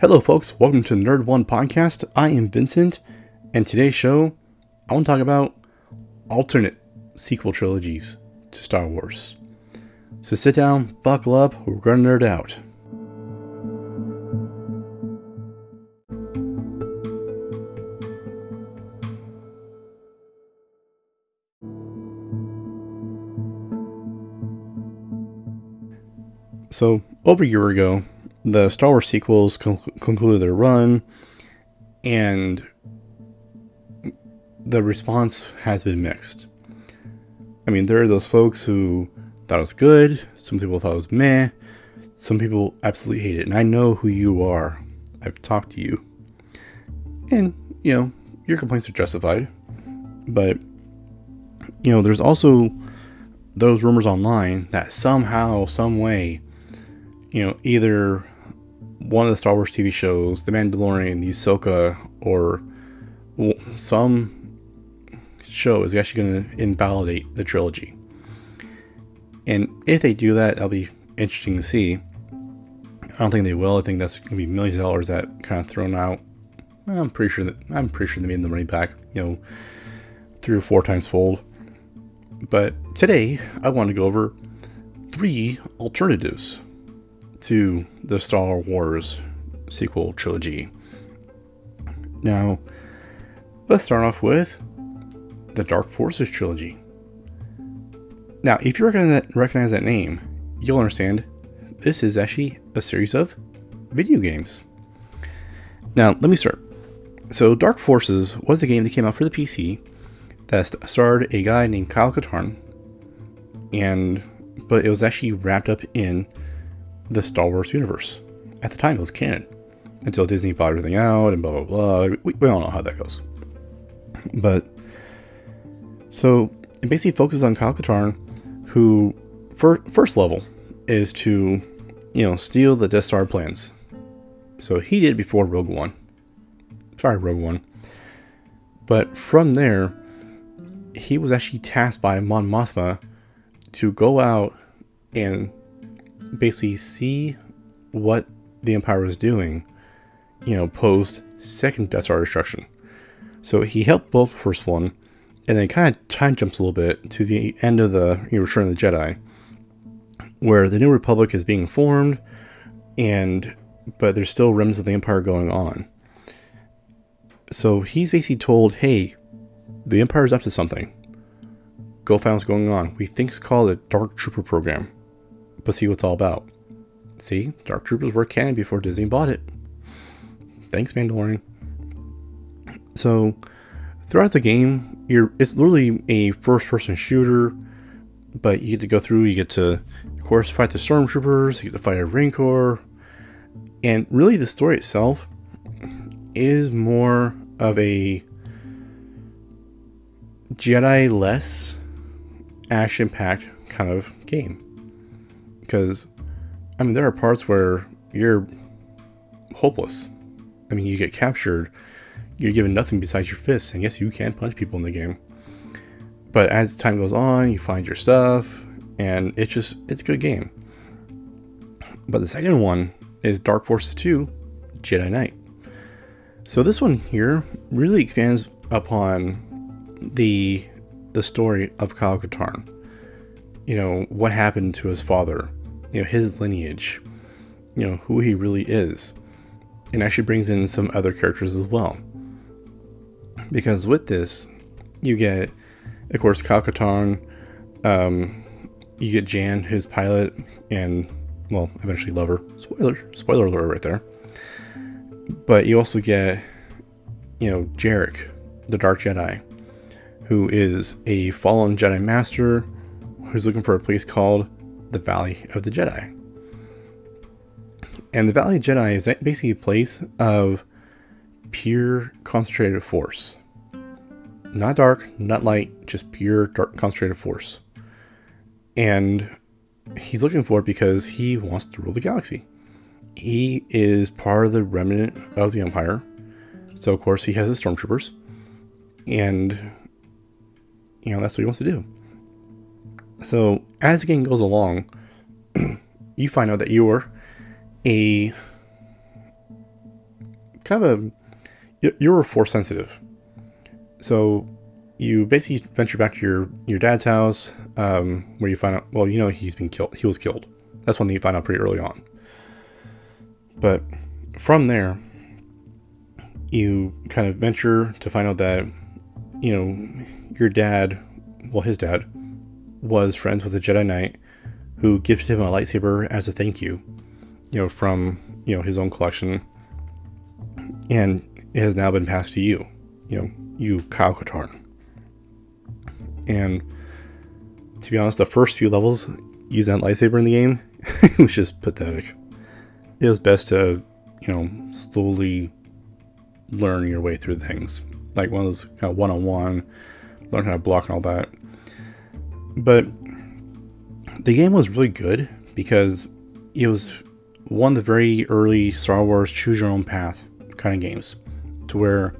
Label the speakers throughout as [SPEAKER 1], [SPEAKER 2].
[SPEAKER 1] Hello, folks. Welcome to Nerd One Podcast. I am Vincent, and today's show, I want to talk about alternate sequel trilogies to Star Wars. So sit down, buckle up, we're going to nerd out. So, over a year ago, the Star Wars sequels concluded their run, and the response has been mixed. I mean, there are those folks who thought it was good, some people thought it was meh, some people absolutely hate it, and I know who you are. I've talked to you. And, you know, your complaints are justified, but, you know, there's also those rumors online that somehow, some way, you know, either one of the Star Wars TV shows, The Mandalorian, The Ahsoka, or some show is actually going to invalidate the trilogy. And if they do that, that'll be interesting to see. I don't think they will. I think that's going to be millions of dollars that kind of thrown out. I'm pretty sure that I'm pretty sure they made the money back, you know, three or four times fold. But today, I want to go over three alternatives to the Star Wars sequel trilogy. Now, let's start off with the Dark Forces trilogy. Now, if you recognize that, name, you'll understand this is actually a series of video games. Now, let me start. So, Dark Forces was a game that came out for the PC that starred a guy named Kyle Katarn, and but it was actually wrapped up in the Star Wars universe. At the time, it was canon until Disney bought everything out and blah blah blah. We, we all know how that goes. But so it basically focuses on Kyle Katarn, who first level is to you know steal the Death Star plans. So he did before Rogue One. Sorry, Rogue One. But from there, he was actually tasked by Mon Mothma to go out and basically see what the Empire was doing, you know, post second Death Star destruction. So he helped build the first one, and then kind of time jumps a little bit to the end of the you know, Return of the Jedi, where the New Republic is being formed, and but there's still remnants of the Empire going on. So he's basically told, "Hey, the Empire's up to something. Go find what's going on. We think it's called a Dark Trooper program, but see what's all about." See, Dark Troopers were canon before Disney bought it. Thanks, Mandalorian. So, throughout the game, you're it's literally a first-person shooter, but you get to go through. You get to, of course, fight the stormtroopers. You get to fight a rancor, and really, the story itself is more of a Jedi less action packed kind of game. Because, I mean, there are parts where you're hopeless. I mean, you get captured, you're given nothing besides your fists, and yes, you can punch people in the game. But as time goes on, you find your stuff, and it's just, it's a good game. But the second one is Dark Forces 2 Jedi Knight. So this one here really expands upon the the story of Kyle Katarn. You know, what happened to his father, you know, his lineage, you know, who he really is. And actually brings in some other characters as well. Because with this, you get, of course, Kyle Katarn, um, you get Jan, his pilot, and, well, eventually lover. Spoiler, spoiler alert right there. But you also get, you know, Jerec, the Dark Jedi, who is a fallen Jedi Master who's looking for a place called the Valley of the Jedi. And the Valley of Jedi is basically a place of pure concentrated force. Not dark, not light, just pure dark concentrated force. And he's looking for it because he wants to rule the galaxy. He is part of the remnant of the Empire. So, of course, he has his stormtroopers. And, you know, that's what he wants to do. So, as the game goes along, you find out that you're a kind of a you're force sensitive. So you basically venture back to your your dad's house, um, where you find out. Well, you know he's been killed. He was killed. That's one thing you find out pretty early on. But from there, you kind of venture to find out that you know your dad, well, his dad, was friends with a Jedi Knight who gifted him a lightsaber as a thank you, you know, from you know his own collection, and it has now been passed to you, you know, you Kyle Katarn. And to be honest, the first few levels using that lightsaber in the game was just pathetic. It was best to, you know, slowly learn your way through things. Like one of those kind of one on one, learn how to block and all that. But the game was really good because it was one of the very early Star Wars choose your own path kind of games to where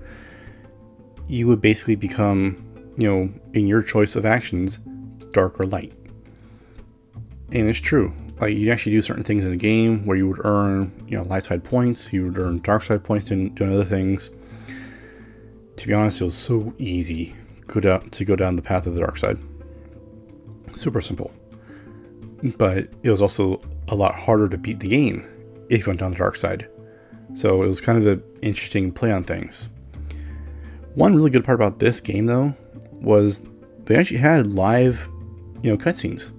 [SPEAKER 1] you would basically become, you know, in your choice of actions, dark or light. And it's true. Like you actually do certain things in the game where you would earn, you know, light side points, you would earn dark side points doing, doing other things. To be honest, it was so easy to go down the path of the dark side. Super simple. But it was also a lot harder to beat the game if you went down the dark side. So it was kind of an interesting play on things. One really good part about this game, though, was they actually had live, you know, cutscenes.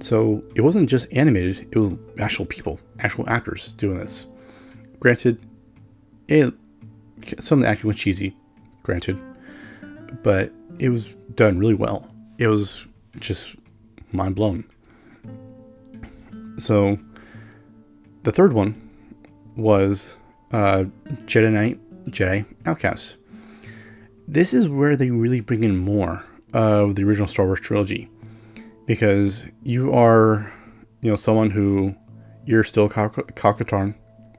[SPEAKER 1] So it wasn't just animated; it was actual people, actual actors doing this. Granted, it some of the acting was cheesy, granted, but it was done really well. It was just mind blown. So the third one was uh, Jedi Knight, Jedi Outcast. This is where they really bring in more of the original Star Wars trilogy because you are, you know, someone who you're still Kyle Katarn.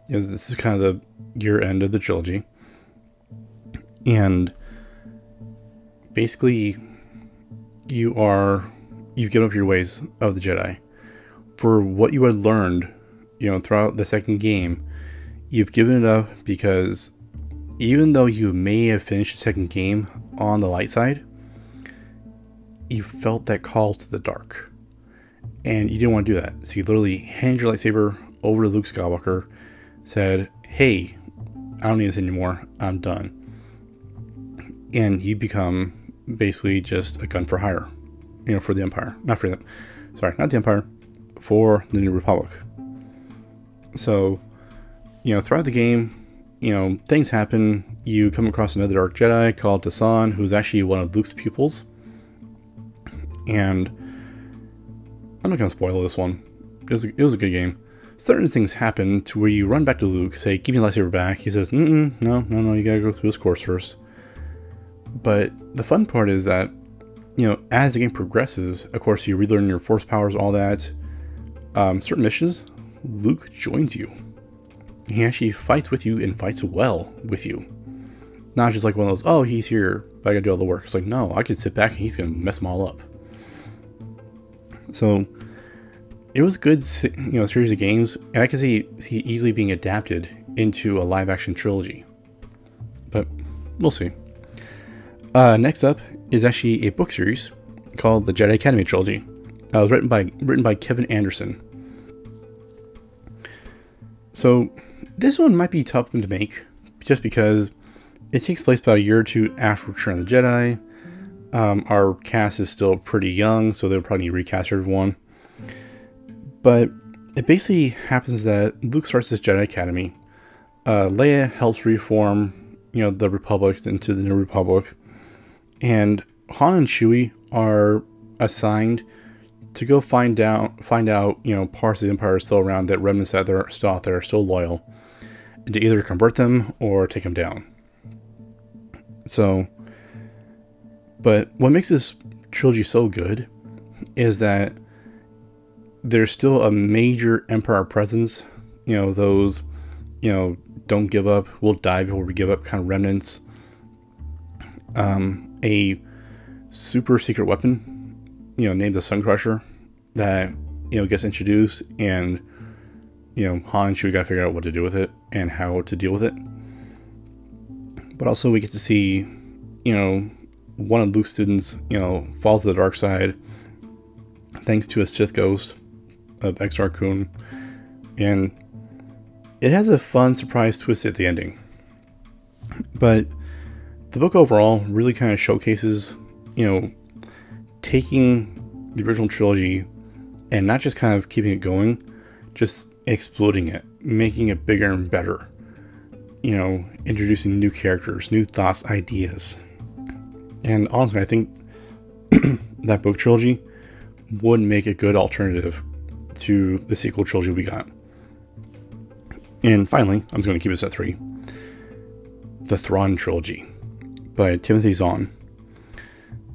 [SPEAKER 1] Is this is kind of the year end of the trilogy, and basically, you are you've given up your ways of the Jedi for what you had learned, you know, throughout the second game. You've given it up because even though you may have finished the second game on the light side, you felt that call to the dark. And you didn't want to do that. So you literally hand your lightsaber over to Luke Skywalker, said, Hey, I don't need this anymore. I'm done. And you become basically just a gun for hire, you know, for the Empire. Not for them. Sorry, not the Empire, for the New Republic. So, you know, throughout the game, you know, things happen. You come across another Dark Jedi called Desann, who's actually one of Luke's pupils. And I'm not going to spoil this one. It was, a, it was a good game. Certain things happen to where you run back to Luke, say, give me the lightsaber back. He says, no, no, no, you gotta go through this course first. But the fun part is that, you know, as the game progresses, of course, you relearn your force powers, all that. Um, certain missions, Luke joins you. He actually fights with you and fights well with you. Not just like one of those, oh, he's here, but I gotta do all the work. It's like, no, I can sit back and he's gonna mess them all up. So it was a good, you know, series of games, and I can see see easily being adapted into a live action trilogy. But we'll see. Uh, next up is actually a book series called the Jedi Academy trilogy. Uh, it was written by written by Kevin Anderson. So this one might be tough one to make, just because it takes place about a year or two after Return of the Jedi. Um, our cast is still pretty young, so they'll probably recast everyone. But it basically happens that Luke starts this Jedi Academy. Uh, Leia helps reform, you know, the Republic into the New Republic, and Han and Chewie are assigned to go find out, find out, you know, parts of the Empire are still around that remnants that are still out there are still loyal, and to either convert them or take them down. So but what makes this trilogy so good is that there's still a major Empire presence. You know, those, you know, don't give up, we'll die before we give up kind of remnants. Um, a super secret weapon, you know, named the Sun Crusher, that, you know, gets introduced and, you know, Han and Chewie got to figure out what to do with it and how to deal with it. But also, we get to see, you know, one of Luke's students, you know, falls to the dark side thanks to a Sith ghost of Exar Kun. And it has a fun surprise twist at the ending. But the book overall really kind of showcases, you know, taking the original trilogy and not just kind of keeping it going, just exploding it, making it bigger and better. You know, introducing new characters, new thoughts, ideas. And honestly, I think that book trilogy would make a good alternative to the sequel trilogy we got. And finally, I'm just going to keep this at three The Thrawn Trilogy by Timothy Zahn.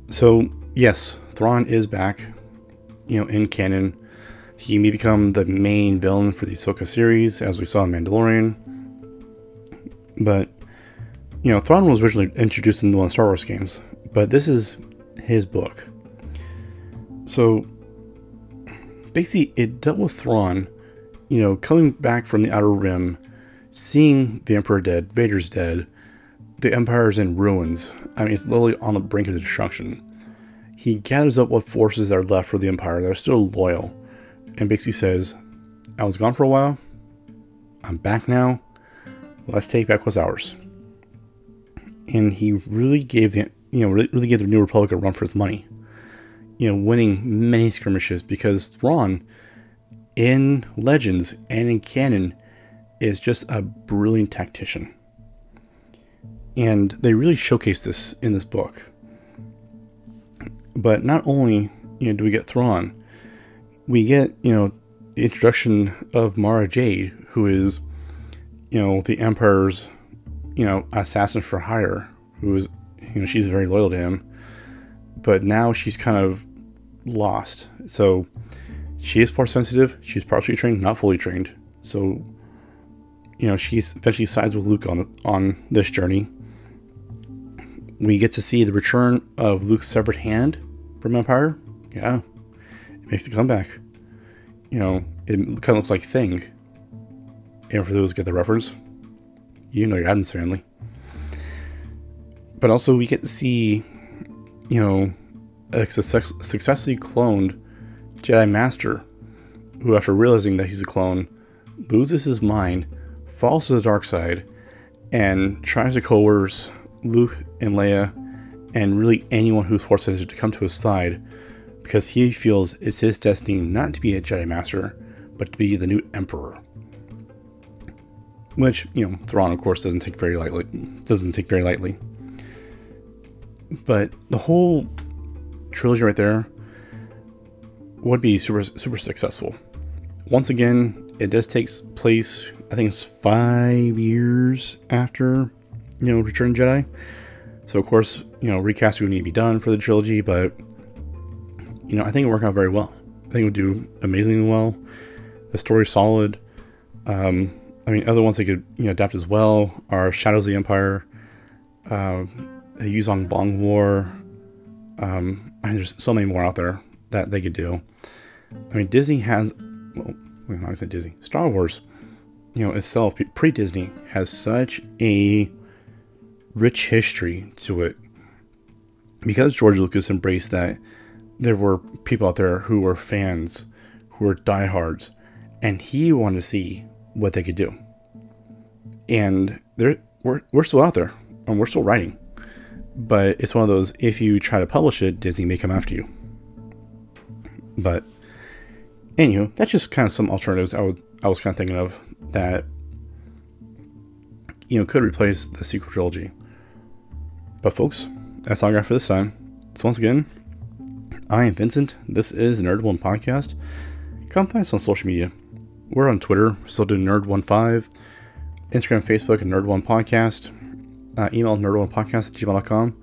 [SPEAKER 1] So, yes, Thrawn is back, you know, in canon. He may become the main villain for the Ahsoka series, as we saw in Mandalorian. But, you know, Thrawn was originally introduced in the one Star Wars games, but this is his book. So, basically, it dealt with Thrawn, you know, coming back from the Outer Rim, seeing the Emperor dead, Vader's dead, the empire is in ruins. I mean, it's literally on the brink of destruction. He gathers up what forces are left for the Empire that are still loyal, and basically says, I was gone for a while. I'm back now. Let's take back what's ours. And he really gave the you know really, really gave the New Republic a run for its money. You know, winning many skirmishes because Thrawn in Legends and in canon is just a brilliant tactician. And they really showcase this in this book. But not only you know do we get Thrawn, we get you know the introduction of Mara Jade, who is you know the Emperor's you know assassin for hire, who is you know she's very loyal to him, but now she's kind of lost. So she is force sensitive. She's partially trained, not fully trained. So you know she eventually sides with Luke on on this journey. We get to see the return of Luke's severed hand from Empire. Yeah, it makes a comeback. You know, it kind of looks like Thing. And for those who get the reference, you know your Addams family. But also, we get to see, you know, a success- successfully cloned Jedi Master, who, after realizing that he's a clone, loses his mind, falls to the dark side, and tries to coerce Luke and Leia and really anyone who's forced to come to his side because he feels it's his destiny not to be a Jedi Master, but to be the new Emperor. Which, you know, Thrawn of course doesn't take very lightly doesn't take very lightly. But the whole trilogy right there would be super super successful. Once again, it does take place I think it's five years after, you know, Return Jedi. So of course, you know, recasting would need to be done for the trilogy, but you know, I think it worked out very well. I think it would do amazingly well. The story's solid. Um, I mean, other ones they could you know adapt as well are Shadows of the Empire, uh, the Yuuzhan Vong War. Um, I mean, there's so many more out there that they could do. I mean, Disney has, well, I'm Disney, Star Wars, you know, itself pre Disney has such a rich history to it because George Lucas embraced that there were people out there who were fans, who were diehards, and he wanted to see what they could do. And there, we're, we're still out there, and we're still writing. But it's one of those, if you try to publish it, Disney may come after you. But, anywho, that's just kind of some alternatives I, was I was kind of thinking of that, you know, could replace the sequel trilogy. But, folks, that's all I got for this time. So, once again, I am Vincent. This is the Nerd One Podcast. Come find us on social media. We're on Twitter, still doing Nerd15, Instagram, Facebook, and Nerd One Podcast. Uh, email nerd1podcast at gmail.com.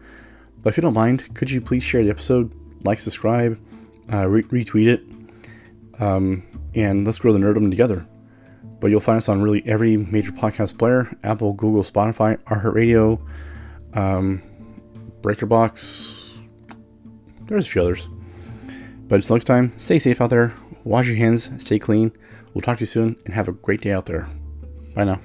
[SPEAKER 1] But if you don't mind, could you please share the episode, like, subscribe, uh, re- retweet it, um, and let's grow the nerddom together. But you'll find us on really every major podcast player Apple, Google, Spotify, iHeartRadio, um, Breakerbox. There's a few others. But until next time, stay safe out there. Wash your hands, stay clean. We'll talk to you soon, and have a great day out there. Bye now.